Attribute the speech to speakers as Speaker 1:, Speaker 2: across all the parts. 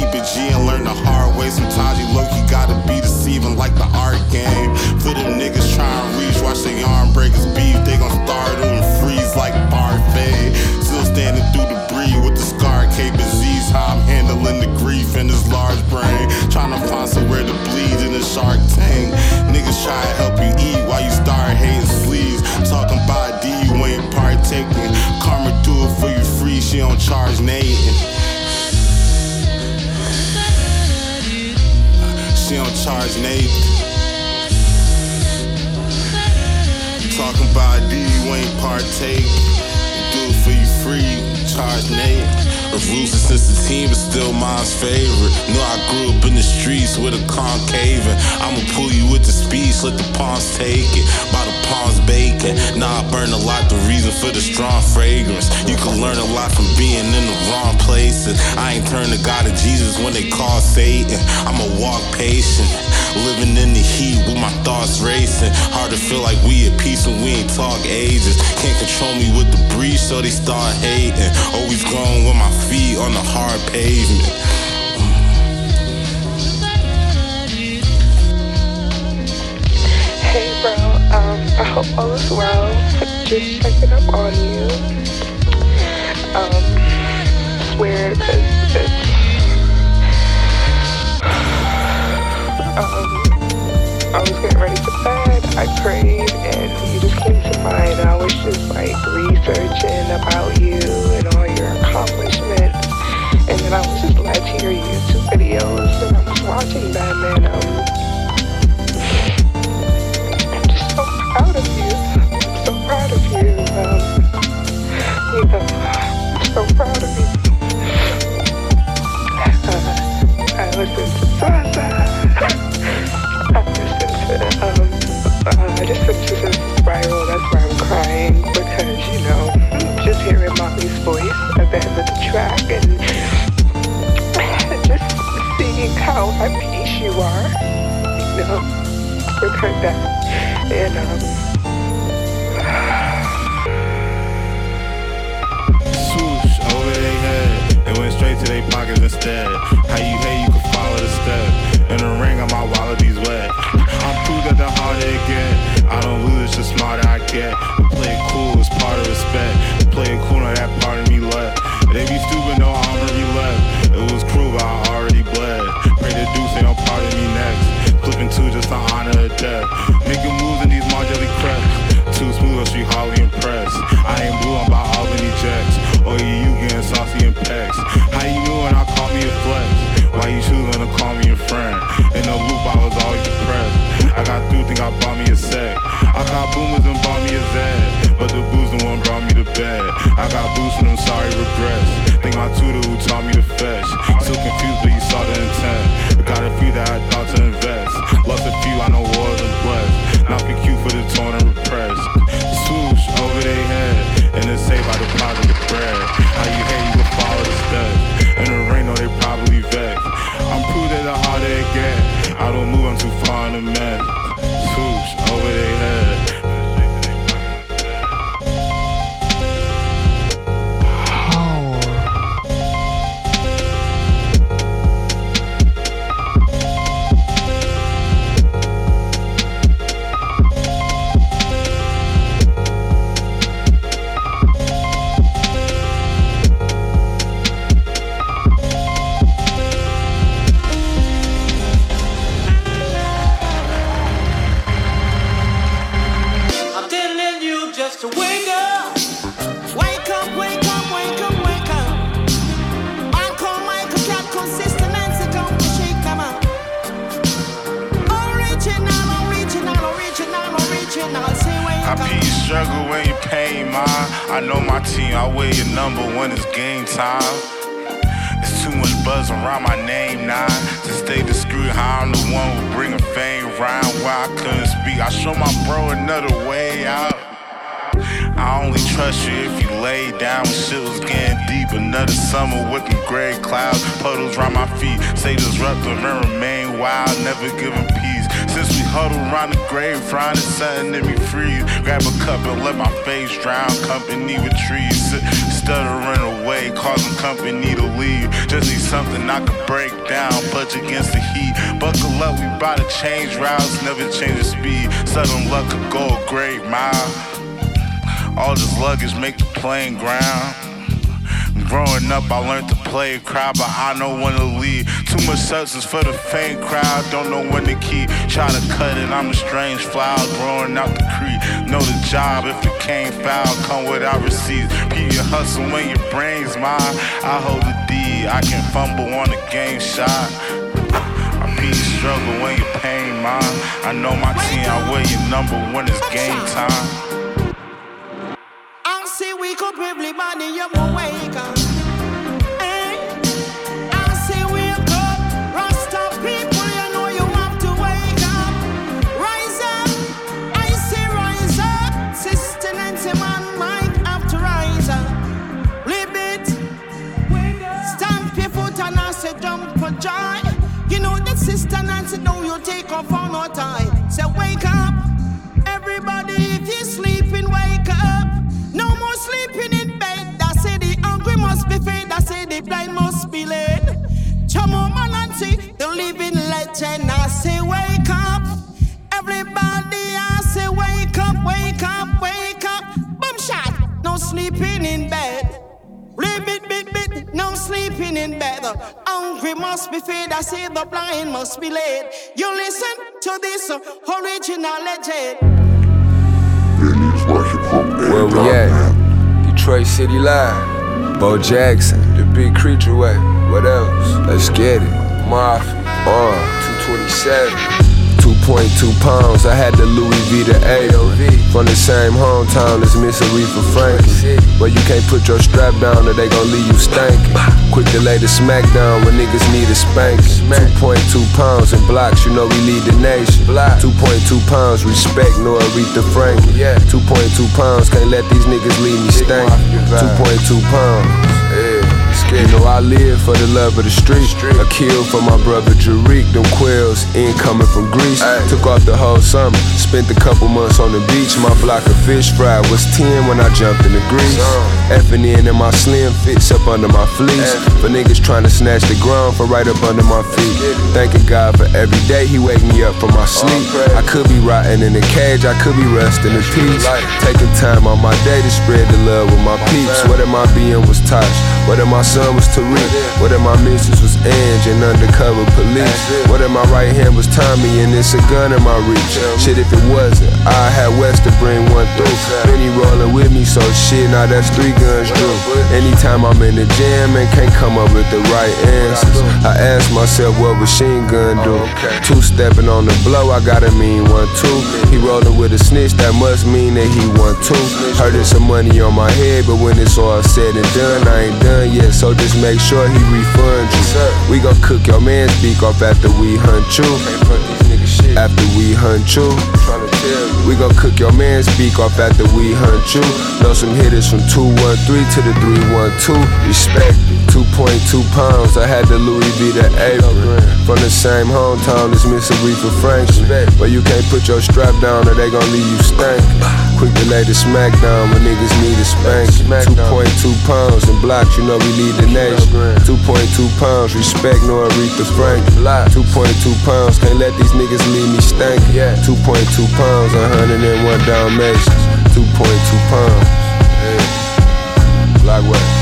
Speaker 1: keep it G and learn the hard way. Sometimes you look, you gotta be deceiving like the art game. For them niggas trying to reach, watch their arm breakers beef. They gon' start them freeze like parfait. Still standing through the breeze with the scar cape and Z's. How I'm handling the grief in this large brain. Trying to find somewhere to bleed in the shark tank. Niggas try to help you eat while you start hating sleeves. Talking about D, you ain't partaking. Karma do it for you free, she don't charge Nathan. she don't charge Nate. Talking about D, you ain't partake free, charge Nate. Of rules since the team is still mine's favorite. Know I grew up in the streets with a concave. And I'ma pull you with the speed. let the pawns take it. By the pawns bacon. Nah, I burn a lot, the reason for the strong fragrance. You can learn a lot from being in the wrong places. I ain't turn to God of Jesus when they call Satan. I'ma walk patient. Living in the heat with my thoughts racing. Hard to feel like we at peace when we ain't talk ages. Can't control me with the breeze, so they start hating. Always going with my feet on the hard pavement.
Speaker 2: Hey, bro. Um, I hope all is well. Just checking up on you. Um, it's weird because prayed and you just came to mind. I was just like researching about you and all your accomplishments. And then I was just glad to your YouTube videos and I was watching them and um, I'm just so proud of you. I'm so proud of you. Um, you know, I'm so proud. his voice at the end of the track and just seeing how happy you are, you know, with her death. And, um,
Speaker 1: swoosh over their head and went straight to their pockets instead. How you hate, you can follow the step. In the ring on my wallabies wet. I'm proof that the harder it get, I don't lose, the smarter I get. I play it cool, it's part of respect play a cool, that part of me left. They be stupid, no already left. It was cruel, but I already bled. Pray to do say no part of me next. Flipping two just to honor the death. Making moves in these Marjorie crests. Too smooth, she hardly impressed. I ain't blue, I'm by Albany Jacks. Or yeah, you getting saucy and packs. How you doing? I call me a flex? Why you choosing to call me a friend? In the loop, I was always depressed. I got through, think I bought me a sec. I got boomers and bought me a zed, but the booze the one brought me to bed. I got booze and I'm sorry regrets. Think my tutor who taught me to fetch. Still confused, but you saw the intent. Got a few that I thought to invest. Lost a few I know wasn't blessed. Not be for the torn and repressed. Swoosh over their head, and they say by the pocket of the bread. How you hate, you can follow the steps. In the rain, no, they probably vex. I'm proof that the harder it get. I don't move, I'm too far in the mess. Swoosh over their head. Grab a cup and let my face drown. Company with trees, stuttering away, causing company to leave. Just need something I can break down, punch against the heat. Buckle up, we bout to change routes, never change the speed. Sudden luck could go a great mile. All this luggage make the plane ground. Growing up, I learned to play crowd, but I know when to leave. Too much substance for the faint crowd, don't know when to keep. Try to cut it, I'm a strange flower growing out the creek. Know the job, if it came foul, come without receipts. Keep your hustle when your brain's mine. I hold the D, I can fumble on a game shot. I beat struggle when you're paying mine. I know my team, I wear your number when it's game time
Speaker 3: wake up, everybody, you will wake up. Hey. Joy. You know that Sister Nancy, know you take off on no time. Say wake up, everybody, if you're sleeping, wake up. No more sleeping in bed. I say the hungry must be fed. I say the blind must be led. Chamo Manansi, the living legend. I say wake up. Everybody, I say wake up, wake up, wake up. Boom shot. No sleeping in bed. No sleeping in bed. Hungry must be fed. I say the blind must be led. You listen to this original legend.
Speaker 4: Where we at?
Speaker 5: Detroit City Live. Bo Jackson, the big creature way. What else? Let's get it. Mafia, uh, 227. 2.2 pounds, I had the Louis V to AOV. From the same hometown as Miss Aretha Franklin. But you can't put your strap down or they gon' leave you stankin'. Quick to lay the smackdown when niggas need a spanking. 2.2 pounds in blocks, you know we lead the nation. 2.2 pounds, respect, no Aretha Franklin. 2.2 pounds, can't let these niggas leave me stankin'. 2.2 pounds. You know I live for the love of the street. I killed
Speaker 6: for
Speaker 5: my brother Jarik. Them quills incoming from
Speaker 6: Greece.
Speaker 5: Took off the whole summer. Spent a couple months on the beach. My block of fish fry was 10 when I jumped in the
Speaker 6: grease.
Speaker 5: Effing in and my slim fits up under my fleece. For niggas trying to snatch the ground from right
Speaker 6: up
Speaker 5: under my feet. Thanking God for every day He wake me up from my sleep. I could be rotting in a cage. I could be resting in peace. Taking time on my day to spread the love with my peeps. What am I being was touched? What am I son was Tariq. What if my missus was Ange and undercover police? What if my right hand was Tommy and it's a gun in my reach? Shit, if it wasn't, I had West to bring one through. Benny rolling with me, so shit, now that's three guns drew. Anytime I'm in the jam and can't come up with the right answers, I ask myself what machine gun do. Two stepping on the blow, I gotta mean one two. He rolling with a snitch, that must mean that he want two. Heard some money on my head, but when it's all said and done, I ain't done yet, so just make sure he refund you. We gon' cook your man's beak off after we hunt you. After we hunt you. We gon' cook your man's beak off after we hunt you. Know some hitters from 213 to the 312. Respect it. 2.2 pounds, I had the Louis V to apron. From the same hometown as Miss Aretha Franklin. But you can't put your strap down or they gon' leave you stank. Quick to lay the smackdown when niggas need a spank. 2.2 pounds in blocks, you know we lead the nation. 2.2 pounds, respect no Aretha Franklin. 2.2 pounds, can't let these niggas leave me stank. 2.2 pounds, uh-huh. 101 Dalmatians. 2.2 pounds. Yeah. Block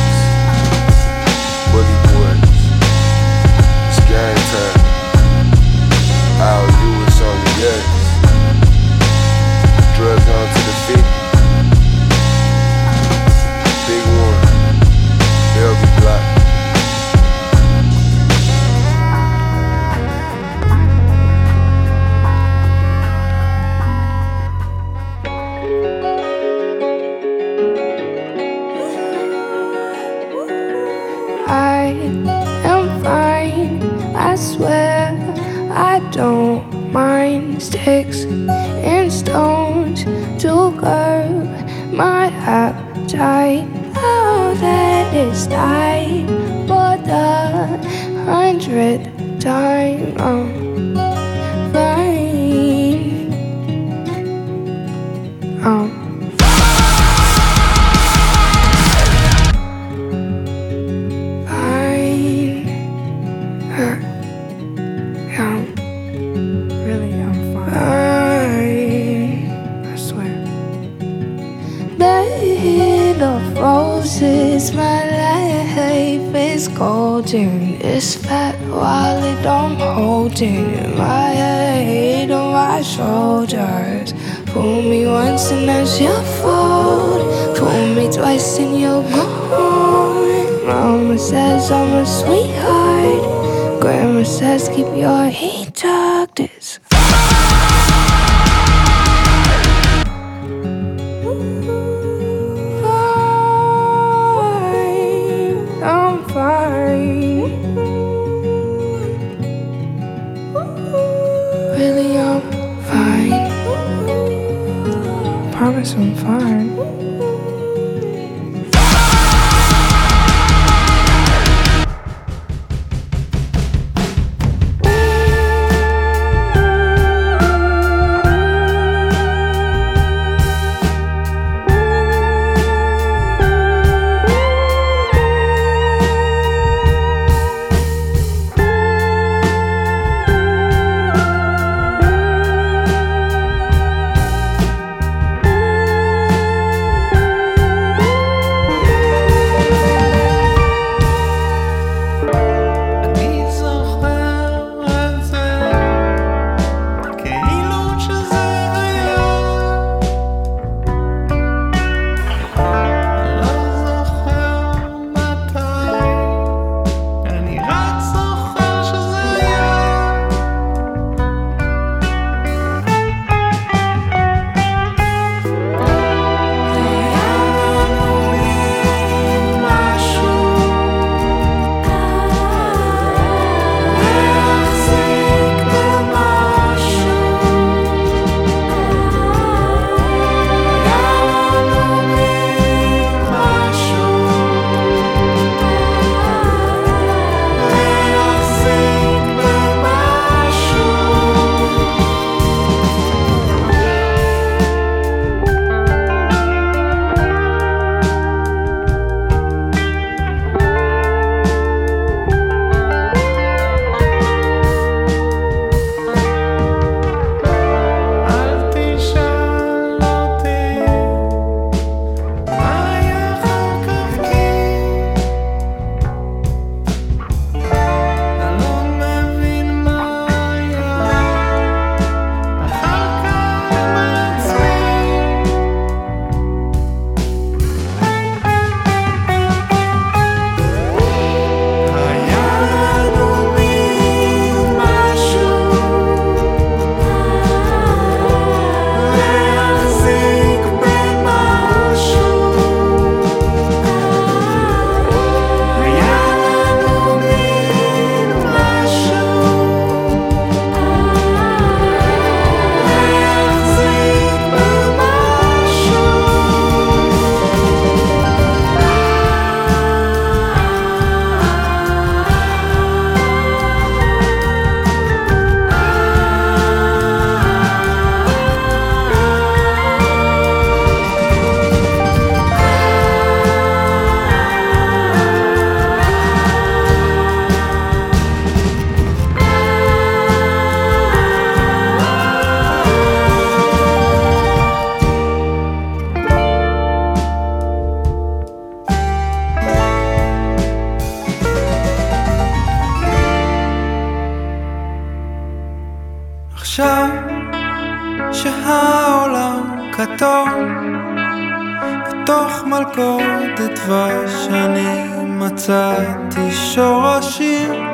Speaker 7: שורשים.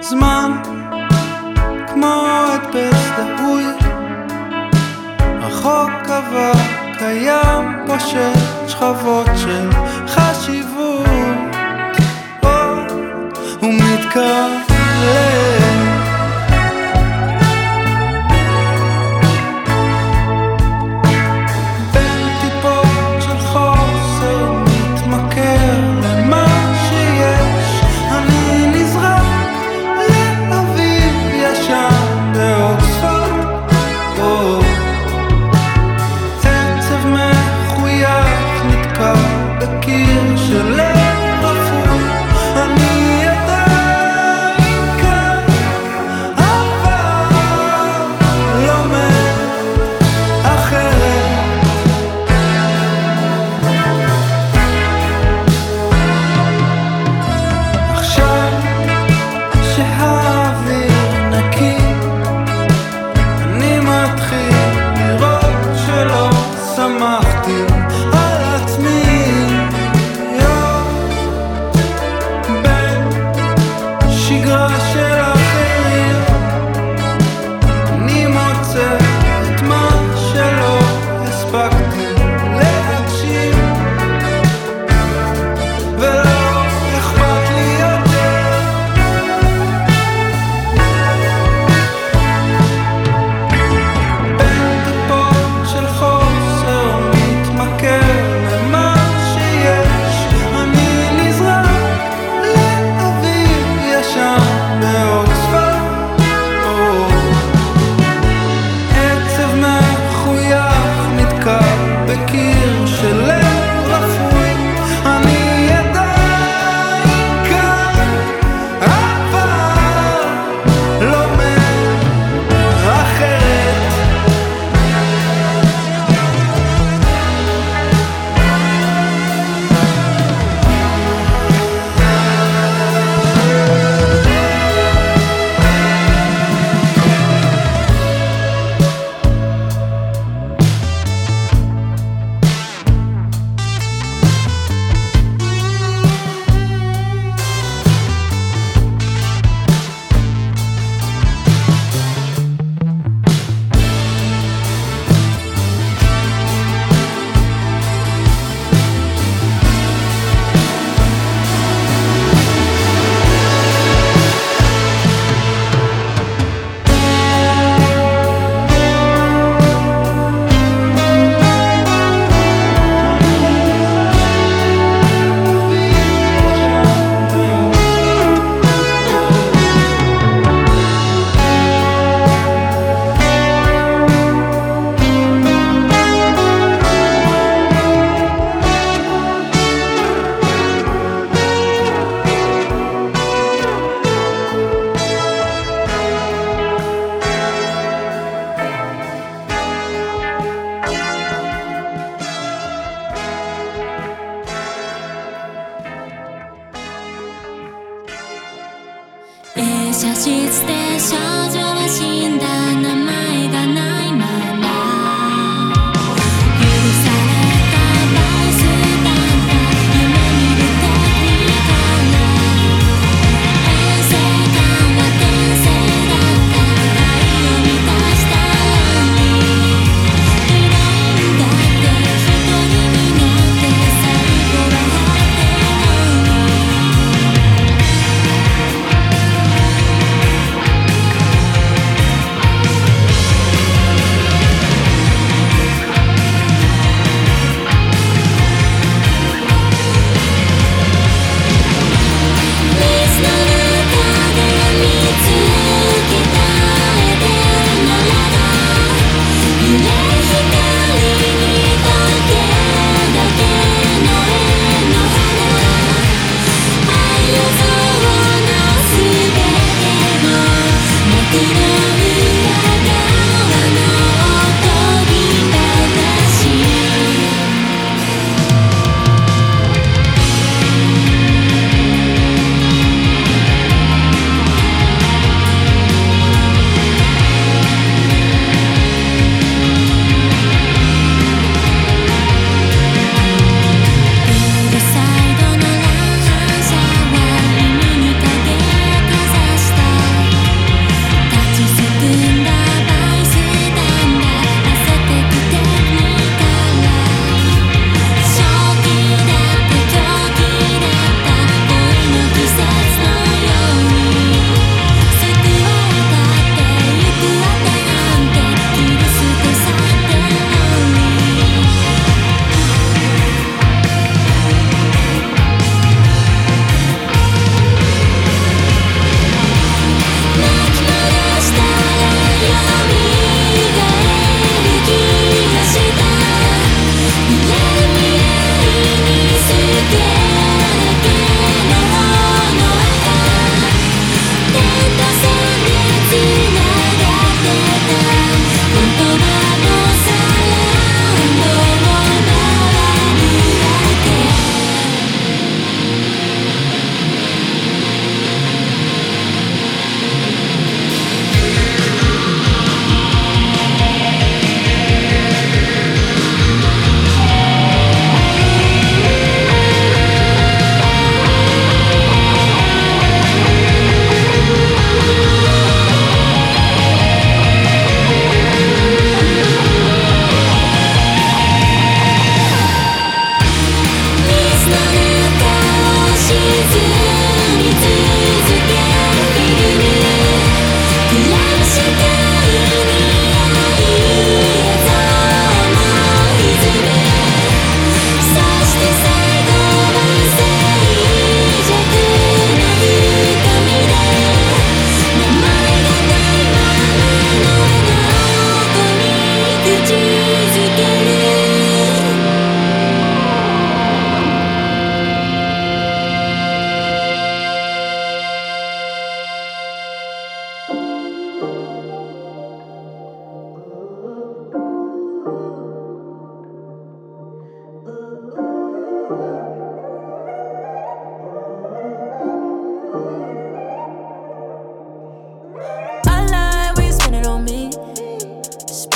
Speaker 7: זמן כמו את הדפס דהוי רחוק אבל קיים פושט שכבות של חשיבות. פה הוא מתקרב.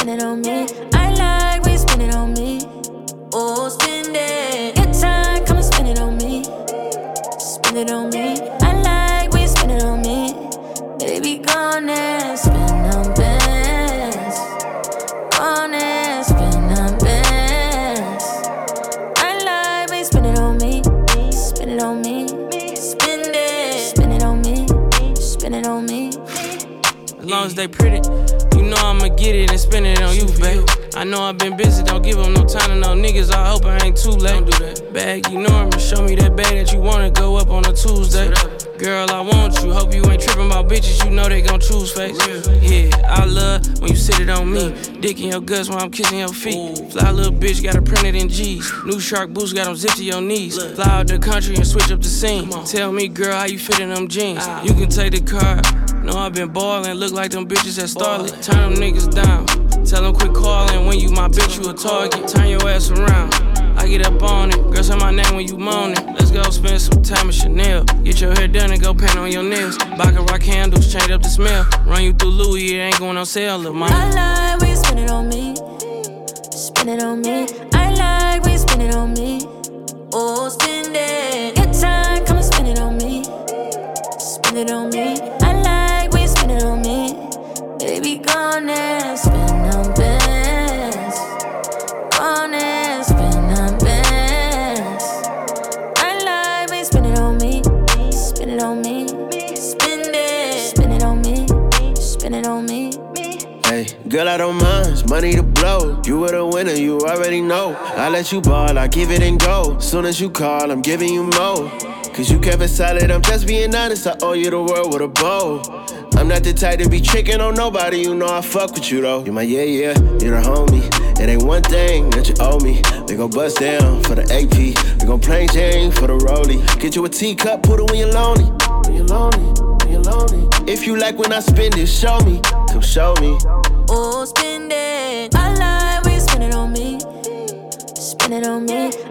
Speaker 8: spend it on me. I like when you spend it on me. Oh, spend it. Good time, come and spend it on me. Spend it on me. I like when you spend it on me. Baby, go on and spend on bands. Go on and spend on bands. I like when you spend it on me. Spend it on me. Spend it. Spend it on me. Spend it on me.
Speaker 9: As long as they pretty. You I'ma get it and spend it on you, babe. I know I've been busy, don't give them no time to no niggas. I hope I ain't too late. Don't do that. Bag enormous, show me that bag that you wanna go up on a Tuesday. Girl, I want you. Hope you ain't tripping about bitches. You know they gon' choose face. Yeah, I love when you sit it on me. Dick in your guts while I'm kissing your feet. Fly little bitch, got it printed in G's. New shark boots got them zipped to your knees. Fly out the country and switch up the scene. Tell me, girl, how you fit in them jeans. You can take the car. Know I been ballin', look like them bitches at Starlet. Turn them niggas down. Tell them quit calling when you my bitch, you a target. Turn your ass around. I get up on it. Girl, say my name when you moan it. Let's go spend some time at Chanel. Get your hair done and go paint on your nails. Baccarat candles, change up the smell. Run you through Louis, it ain't going on sale, little mama.
Speaker 8: I like when you spend it on me. Spend it on me. I like when you spend it on me.
Speaker 10: Money to blow. You were the winner, you already know. I let you ball, I give it and go. Soon as you call, I'm giving you more. Cause you kept it solid, I'm just being honest. I owe you the world with a bow. I'm not the type to be tricking on nobody, you know I fuck with you though. You my yeah, yeah, you're a homie. It ain't one thing that you owe me. We gon' bust down for the AP. We gon' plain Jane for the rollie. Get you a teacup, put it when you're lonely. When you're lonely, when you're lonely. If you like when I spend it, show me. Come show me.
Speaker 8: Oh, it on me.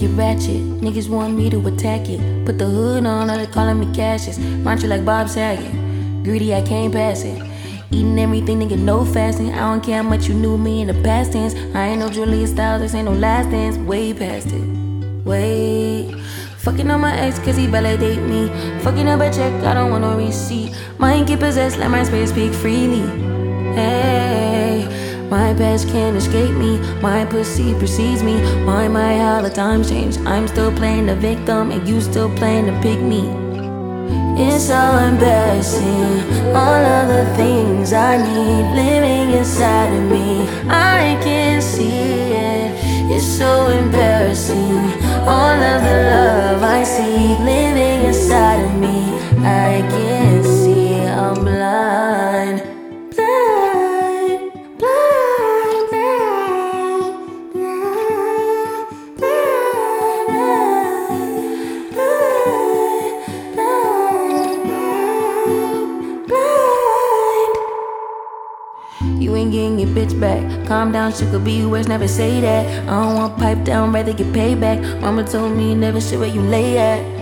Speaker 8: To get ratchet. Niggas want me to attack it. Put the hood on, all they calling me Cassius. you like Bob Saget. Greedy, I can't pass it. Eating everything, nigga, no fasting. I don't care how much you knew me in the past tense. I ain't no Julia Stiles, this ain't no last dance. Way past it. Wait. Fucking on my ex cause he validate me. Fucking up a check, I don't want no receipt. Mind get possessed, let my space speak freely. Hey, my past can't escape me. My pussy precedes me. Why my how the times change? I'm still playing the victim and you still playing the pick me. It's so embarrassing. All of the things I need living inside of me. I can't see it. It's so embarrassing. All of the love I see living inside of me. I can bitch back. Calm down, she could be yours, never say that. I don't want pipe down, rather get payback. Mama told me never shit where you lay at.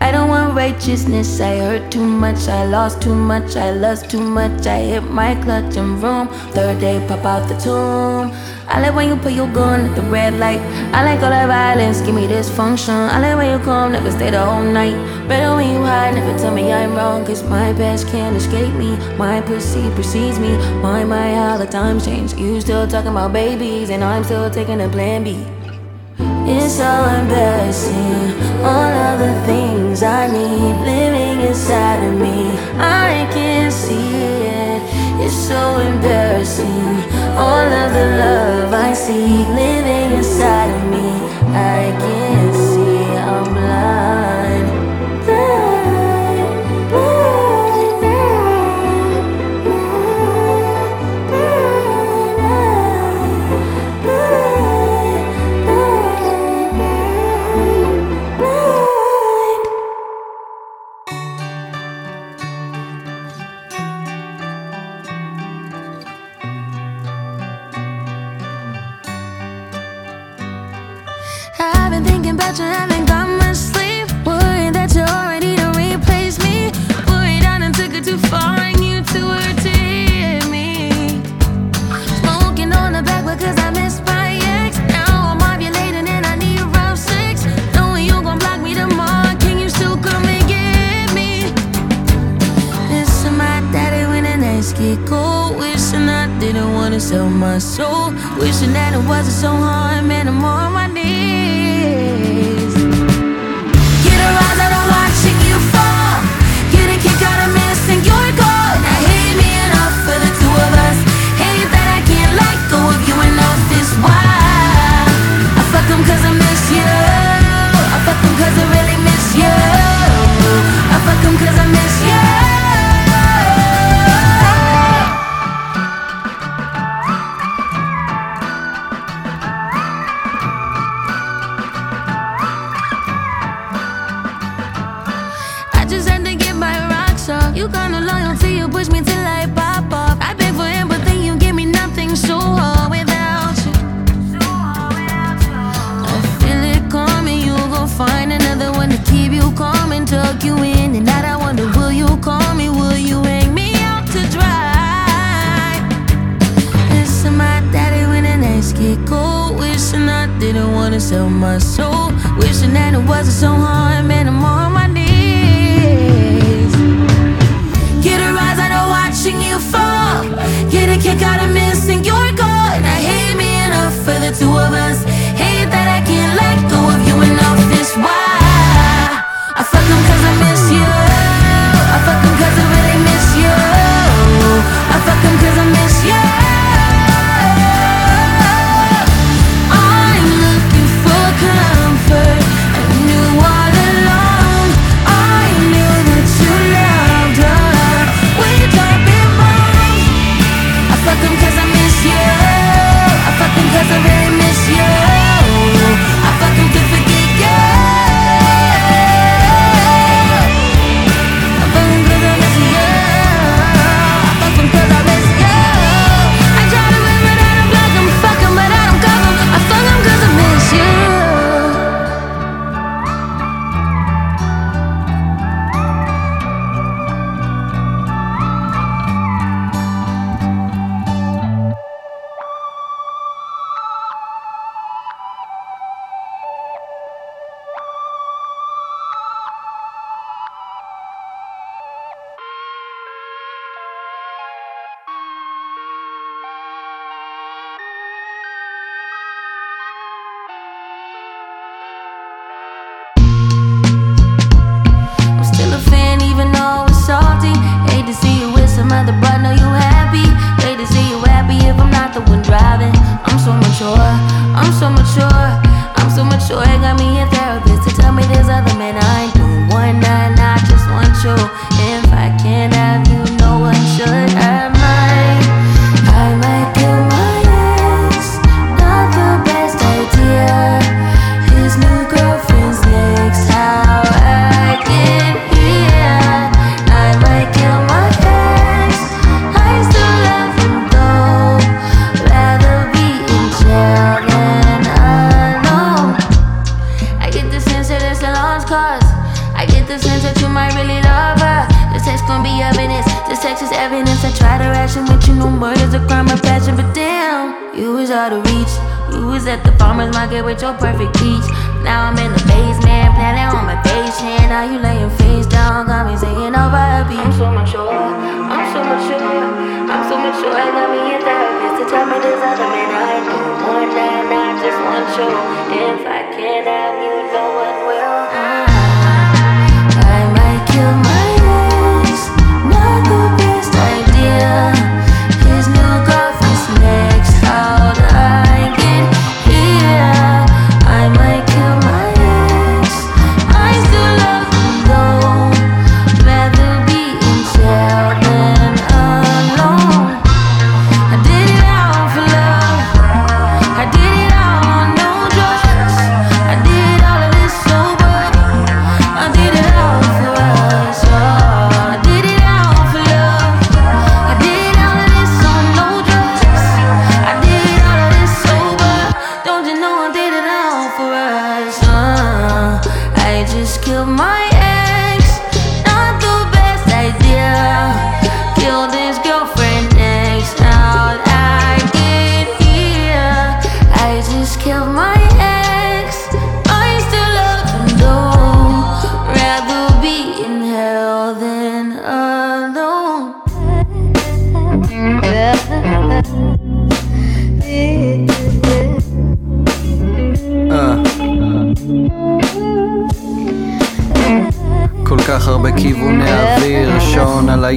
Speaker 8: I don't want righteousness, I hurt too much, I lost too much, I lost too much, I hit my clutch and room. Third day, pop out the tomb. I like when you put your gun at the red light. I like all that violence, give me dysfunction. I like when you come, never stay the whole night. Better when you hide, never tell me I'm wrong, cause my past can't escape me. My pussy precedes me. My, my, how the times change. You still talking about babies, and I'm still taking a plan B. It's so embarrassing. All of the things I need living inside of me. I can't see it. It's so embarrassing. All of the love I see living inside of me. I can't see I'm blind. that you haven't got much sleep. Worried that you're replace me. on and took it too far, and you tore deep me. Smokin' on the backwood 'cause I miss my ex. Now I'm ovulating and I need six. Knowing you gon' block me tomorrow, can you still come and get me? My daddy when the nights get cold. Wishing I didn't wanna sell my soul. Wishing that it wasn't so hard, man. I'm on my knees.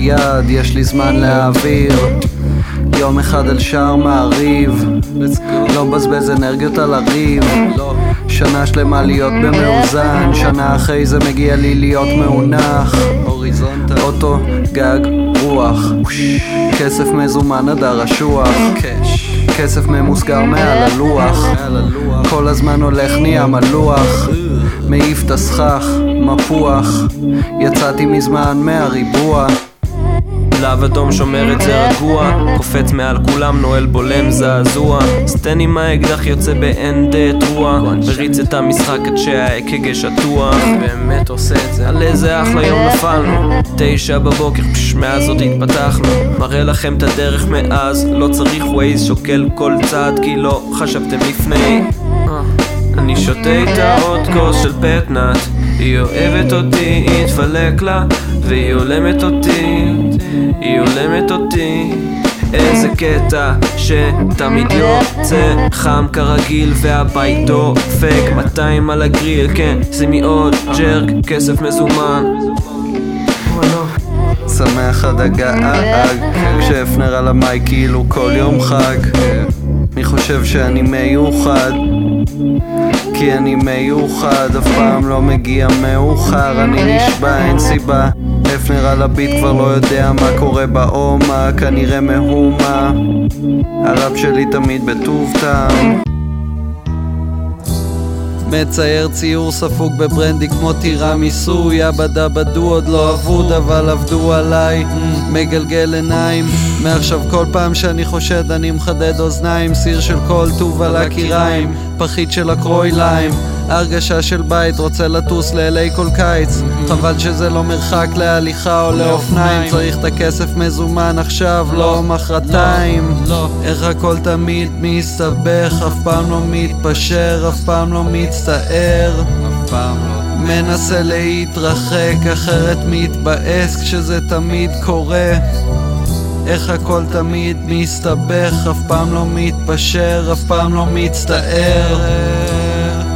Speaker 11: היד, יש לי זמן להעביר. יום אחד על שער מעריב, לא מבזבז אנרגיות על הריב. שנה שלמה להיות במאוזן, שנה אחרי זה מגיע לי להיות מאונח. אוטו, גג, רוח, כסף מזומן עד הרשוח. כסף ממוסגר מעל הלוח. כל הזמן הולך נהיה מלוח. מעיף את הסכך, מפוח. יצאתי מזמן מהריבוע
Speaker 12: להב אדום שומר את זה רגוע. קופץ מעל כולם, נועל בולם זעזוע. סטן עם האקדח יוצא באין תרועה מריץ את המשחק עד שהאקג שטוח. באמת עושה את זה. על איזה אחלה יום נפלנו. תשע בבוקר, פש, מאז עוד התפתחנו. מראה לכם את הדרך מאז. לא צריך ווייז, שוקל כל צעד כי לא חשבתם לפני. אני שותה איתה עוד כוס של פטנאט היא אוהבת אותי, היא תפלק לה והיא הולמת אותי, היא הולמת אותי. איזה קטע שתמיד יוצא חם כרגיל והבית דופק. 200 על הגריל, כן, שימי עוד ג'רק, כסף מזומן.
Speaker 11: שמח עד הגג כשהפנר על המייק כאילו כל יום חג. מי חושב שאני מיוחד? כי אני מיוחד, אף פעם לא מגיע מאוחר אני נשבע, אין סיבה הפנר על הביט כבר לא יודע מה קורה באומה כנראה מהומה. הראפ שלי תמיד בטוב טעם. מצייר ציור ספוג בברנדי כמו טירה מיסוי יבא דבא דו עוד לא אבוד אבל עבדו עליי. מגלגל עיניים מעכשיו כל פעם שאני חושד אני מחדד אוזניים. סיר של כל טוב על הקיריים פחית של הקרוי ליים הרגשה של בית רוצה לטוס ל-LA כל קיץ חבל שזה לא מרחק להליכה או לאופניים. צריך את הכסף מזומן עכשיו לא מחרתיים. איך הכל תמיד מסתבך אף פעם לא מתפשר אף פעם לא מצטער. מנסה להתרחק אחרת מתבאס כשזה תמיד קורה. איך הכל תמיד מסתבך, אף פעם לא מתפשר, אף פעם לא מצטער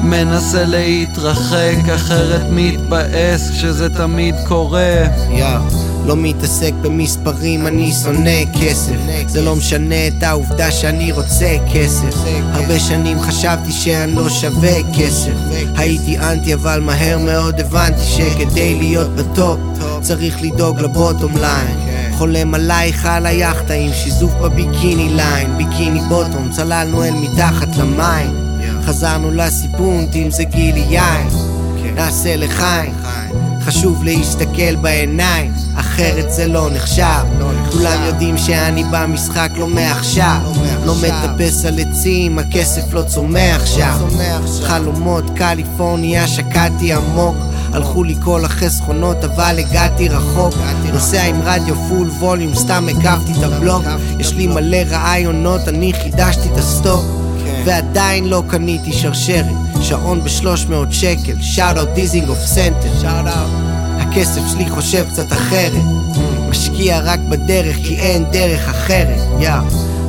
Speaker 11: מנסה להתרחק, אחרת מתבאס כשזה תמיד קורה.
Speaker 13: yeah. לא מתעסק במספרים, אני שונא כסף. זה לא משנה את העובדה שאני רוצה כסף. הרבה שנים חשבתי שאני לא שווה כסף. הייתי אנטי אבל מהר מאוד הבנתי שכדי להיות בטופ צריך לדאוג לבוטום ליין. חולם עלייך על היאכטה עם שיזוף בביקיני ליין. ביקיני בוטום, צללנו אל מתחת למים חזרנו לסיפונט אם זה גילי יין. נעשה לחיים. חשוב להסתכל בעיניים, אחרת זה לא נחשב. כולם יודעים שאני במשחק לא מעכשיו. לא מטפס על עצים, הכסף לא צומח שם. חלומות קליפורניה, שקעתי עמוק. הלכו לי כל החסכונות אבל הגעתי רחוק. נוסע עם רדיו פול ווליום סתם הקפתי את הבלוק. יש לי מלא רעיונות אני חידשתי את הסטוק ועדיין לא קניתי שרשרת. שעון בשלוש מאות שקל. שאט אאוט דיזינגוף סנטר הכסף שלי חושב קצת אחרת. משקיע רק בדרך כי אין דרך אחרת. יא.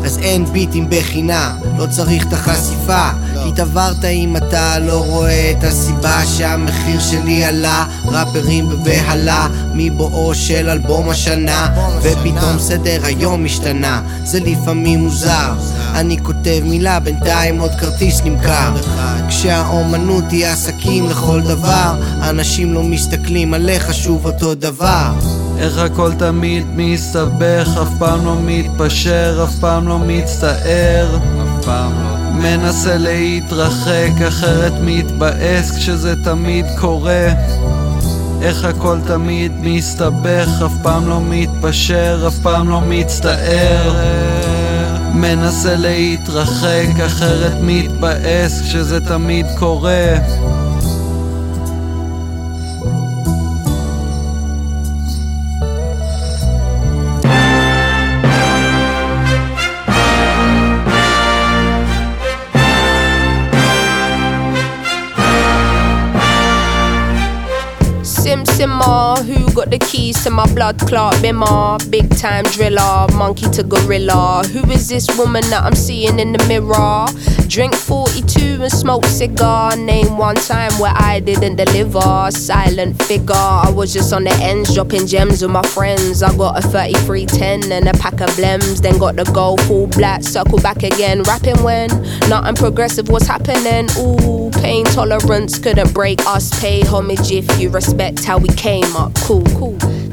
Speaker 13: אז אין ביטים בחינם, לא צריך את החשיפה. התעברת אם אתה לא רואה את הסיבה שהמחיר שלי עלה. ראפרים בבהלה מבואו של אלבום השנה. ופתאום סדר היום השתנה. זה לפעמים מוזר אני כותב מילה בינתיים עוד כרטיס נמכר. כשהאומנות היא עסקים לכל דבר אנשים לא מסתכלים עליך שוב אותו דבר.
Speaker 11: איך הכל תמיד מסתבך, אף פעם לא מתפשר, אף פעם לא מצטער. אף פעם לא. מנסה להתרחק, אחרת מתבאס כשזה תמיד קורה. איך הכל תמיד מסתבך, אף פעם לא מתפשר, אף פעם לא מצטער מנסה להתרחק, אחרת מתבאס כשזה תמיד קורה
Speaker 14: got the keys to my blood clot bimmer? Big time driller, monkey to gorilla. Who is this woman that I'm seeing in the mirror? Drink 42 and smoke cigar. Name one time where I didn't deliver. Silent figure, I was just on the ends, dropping gems with my friends. I got a 3310 and a pack of blems. Then got the gold full black, circle back again. Rapping when nothing progressive was happening. Ooh, pain tolerance couldn't break us. Pay homage if you respect how we came up. Cool, cool.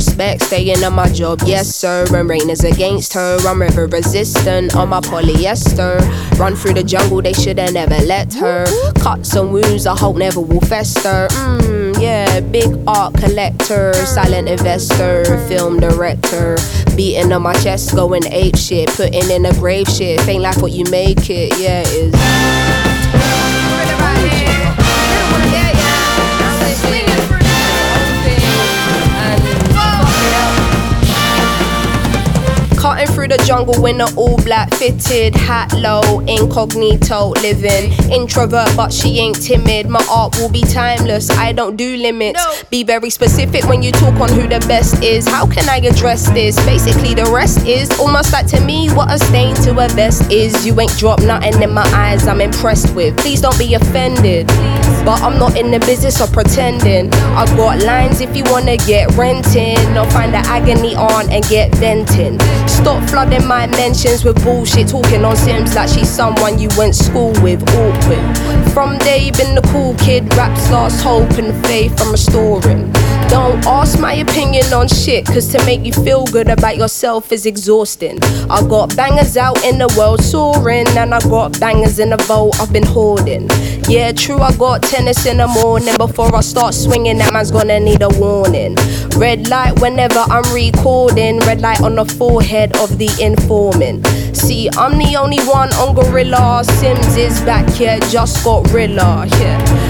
Speaker 14: prospects. Staying on my job, yes sir. And rain is against her. I'm river resistant on my polyester. Run through the jungle, they should've never let her. Cuts and wounds, I hope never will fester. Mmm, yeah, big art collector, silent investor, film director. Beating on my chest, going ape shit, putting in a grave shit. Ain't like what you make it, yeah, it is. Cutting through the jungle in an all black fitted hat low, incognito living. Introvert, but she ain't timid. My art will be timeless. I don't do limits. Be very specific when you talk on who the best is. How can I address this? Basically, the rest is almost like to me what a stain to a vest is. You ain't dropped nothing in my eyes. I'm impressed with. Please don't be offended. But I'm not in the business of pretending. I got lines if you wanna get renting. I'll find the agony on and get venting. Stop flooding my mentions with bullshit. Talking on Simz like she's someone you went school with. Awkward. From day, been the cool kid. Raps lost hope and faith I'm restoring. Don't ask my opinion on shit, cause to make you feel good about yourself is exhausting. I got bangers out in the world soaring, and I got bangers in the vault I've been hoarding. Yeah, true, I got tennis in the morning. Before I start swinging, that man's gonna need a warning. Red light whenever I'm recording, red light on the forehead of the informant. See, I'm the only one on Gorilla. Simz is back here, just got Rilla. Yeah.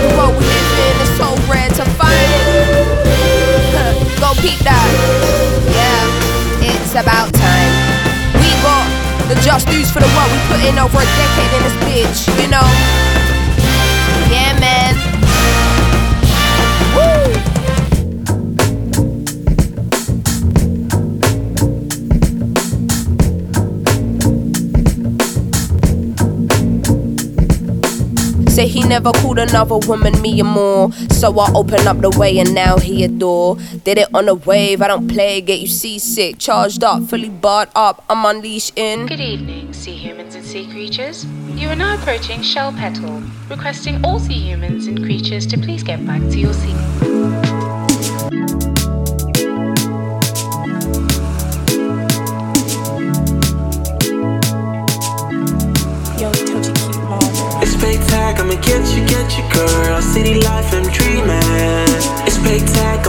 Speaker 14: The world we live in. It's so rare to find it. Go peep that. Yeah, it's about time. We got the just news for the work we put in over a decade in this bitch, you know? Say he never called another woman me and more. So I open up the way and now he adore. Did it on a wave, I don't play, get you seasick. Charged up, fully barred up, I'm unleashed in.
Speaker 15: Good evening, sea humans and sea creatures. You are now approaching Shell Petal, requesting all sea humans and creatures to please get back to your seat.
Speaker 16: I'ma get you, get you, girl. City life, I'm dreaming. It's fake tag,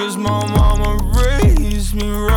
Speaker 17: Because my mama raised me right.